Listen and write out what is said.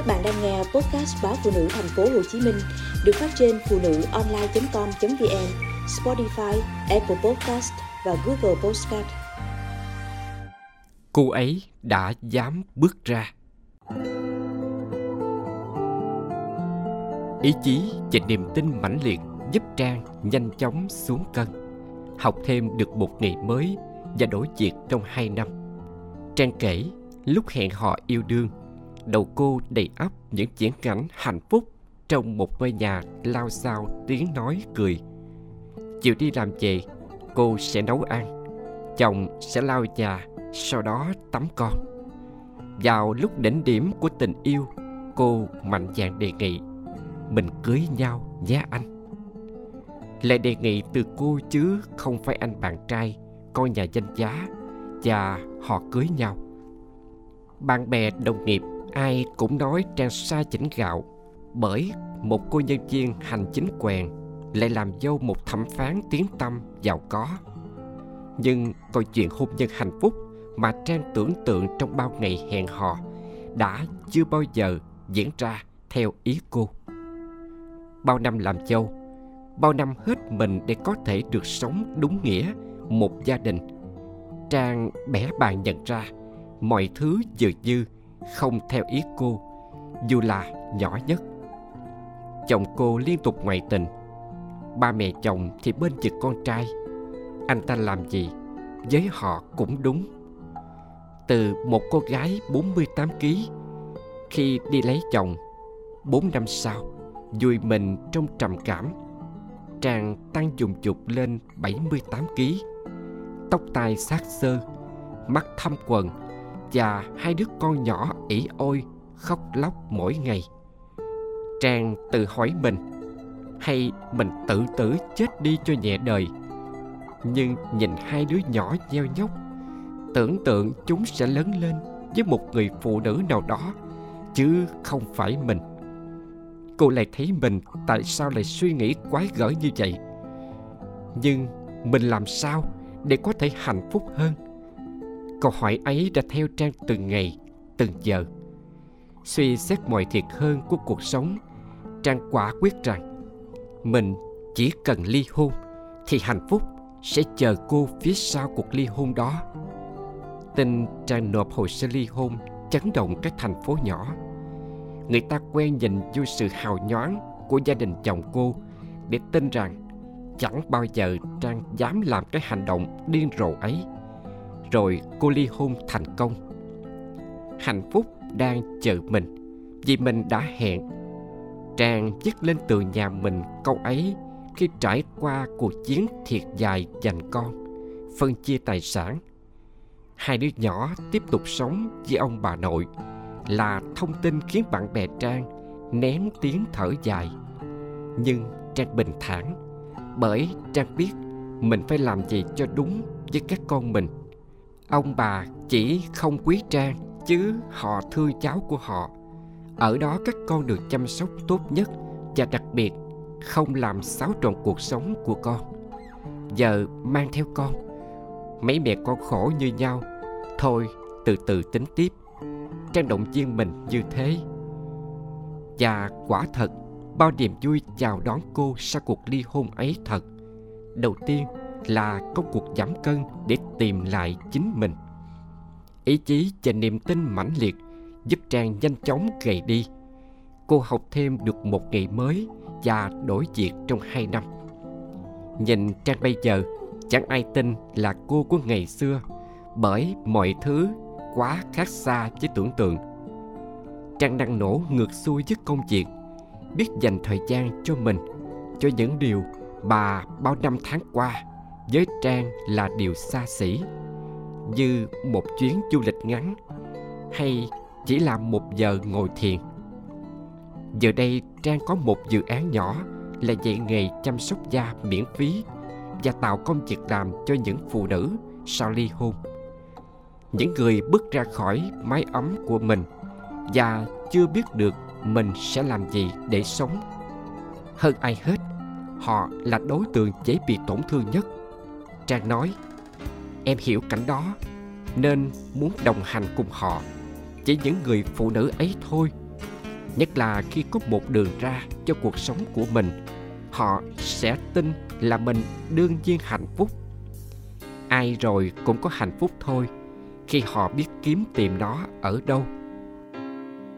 Các bạn đang nghe podcast báo phụ nữ thành phố Hồ Chí Minh được phát trên phụ nữ online.com.vn, Spotify, Apple Podcast và Google Podcast. Cô ấy đã dám bước ra. Ý chí và niềm tin mãnh liệt giúp Trang nhanh chóng xuống cân, học thêm được một nghề mới và đổi việc trong hai năm. Trang kể lúc hẹn hò yêu đương đầu cô đầy ắp những diễn cảnh hạnh phúc trong một ngôi nhà lao xao tiếng nói cười. Chiều đi làm về, cô sẽ nấu ăn, chồng sẽ lau nhà, sau đó tắm con. Vào lúc đỉnh điểm của tình yêu, cô mạnh dạn đề nghị, mình cưới nhau nhé anh. Lại đề nghị từ cô chứ không phải anh bạn trai, con nhà danh giá, và họ cưới nhau. Bạn bè, đồng nghiệp ai cũng nói trang sai chỉnh gạo, bởi một cô nhân viên hành chính quèn lại làm dâu một thẩm phán tiếng tâm giàu có. Nhưng câu chuyện hôn nhân hạnh phúc mà trang tưởng tượng trong bao ngày hẹn hò đã chưa bao giờ diễn ra theo ý cô. Bao năm làm dâu, bao năm hết mình để có thể được sống đúng nghĩa một gia đình, trang bẻ bàn nhận ra mọi thứ dường như không theo ý cô, dù là nhỏ nhất. Chồng cô liên tục ngoại tình. Ba mẹ chồng thì bên vực con trai. Anh ta làm gì, với họ cũng đúng. Từ một cô gái 48 kg khi đi lấy chồng 4 năm sau vui mình trong trầm cảm. Trang tăng dùng chục lên 78 kg Tóc tai sát sơ Mắt thâm quần và hai đứa con nhỏ ỉ ôi, khóc lóc mỗi ngày. Trang tự hỏi mình, hay mình tự tử chết đi cho nhẹ đời? Nhưng nhìn hai đứa nhỏ nheo nhóc, tưởng tượng chúng sẽ lớn lên với một người phụ nữ nào đó, chứ không phải mình. Cô lại thấy mình tại sao lại suy nghĩ quái gở như vậy? Nhưng mình làm sao để có thể hạnh phúc hơn? Câu hỏi ấy đã theo Trang từng ngày, từng giờ. Suy xét mọi thiệt hơn của cuộc sống, Trang quả quyết rằng mình chỉ cần ly hôn thì hạnh phúc sẽ chờ cô phía sau cuộc ly hôn đó. Tin Trang nộp hồ sơ ly hôn chấn động các thành phố nhỏ. Người ta quen nhìn vô sự hào nhoáng của gia đình chồng cô để tin rằng chẳng bao giờ Trang dám làm cái hành động điên rồ ấy rồi cô ly hôn thành công. Hạnh phúc đang chờ mình, vì mình đã hẹn. Trang viết lên từ nhà mình câu ấy khi trải qua cuộc chiến thiệt dài giành con, phân chia tài sản. Hai đứa nhỏ tiếp tục sống với ông bà nội là thông tin khiến bạn bè trang nén tiếng thở dài. Nhưng trang bình thản, bởi trang biết mình phải làm gì cho đúng với các con mình ông bà chỉ không quý trang chứ họ thương cháu của họ. Ở đó các con được chăm sóc tốt nhất và đặc biệt không làm xáo trộn cuộc sống của con. Giờ mang theo con, mấy mẹ con khổ như nhau, thôi từ từ tính tiếp. Trang động viên mình như thế. Và quả thật, bao niềm vui chào đón cô sau cuộc ly hôn ấy thật. Đầu tiên là công cuộc giảm cân để tìm lại chính mình. Ý chí và niềm tin mãnh liệt giúp trang nhanh chóng gầy đi. Cô học thêm được một nghề mới và đổi việc trong hai năm. Nhìn trang bây giờ, chẳng ai tin là cô của ngày xưa, bởi mọi thứ quá khác xa với tưởng tượng. Trang đang nổ ngược xuôi với công việc, biết dành thời gian cho mình, cho những điều bà bao năm tháng qua với trang là điều xa xỉ. Như một chuyến du lịch ngắn hay chỉ là một giờ ngồi thiền. Giờ đây trang có một dự án nhỏ là dạy nghề chăm sóc da miễn phí và tạo công việc làm cho những phụ nữ sau ly hôn. Những người bước ra khỏi mái ấm của mình và chưa biết được mình sẽ làm gì để sống. Hơn ai hết, họ là đối tượng dễ bị tổn thương nhất trang nói, em hiểu cảnh đó, nên muốn đồng hành cùng họ, chỉ những người phụ nữ ấy thôi. Nhất là khi có một đường ra cho cuộc sống của mình, họ sẽ tin là mình đương nhiên hạnh phúc. Ai rồi cũng có hạnh phúc thôi, khi họ biết kiếm tìm nó ở đâu.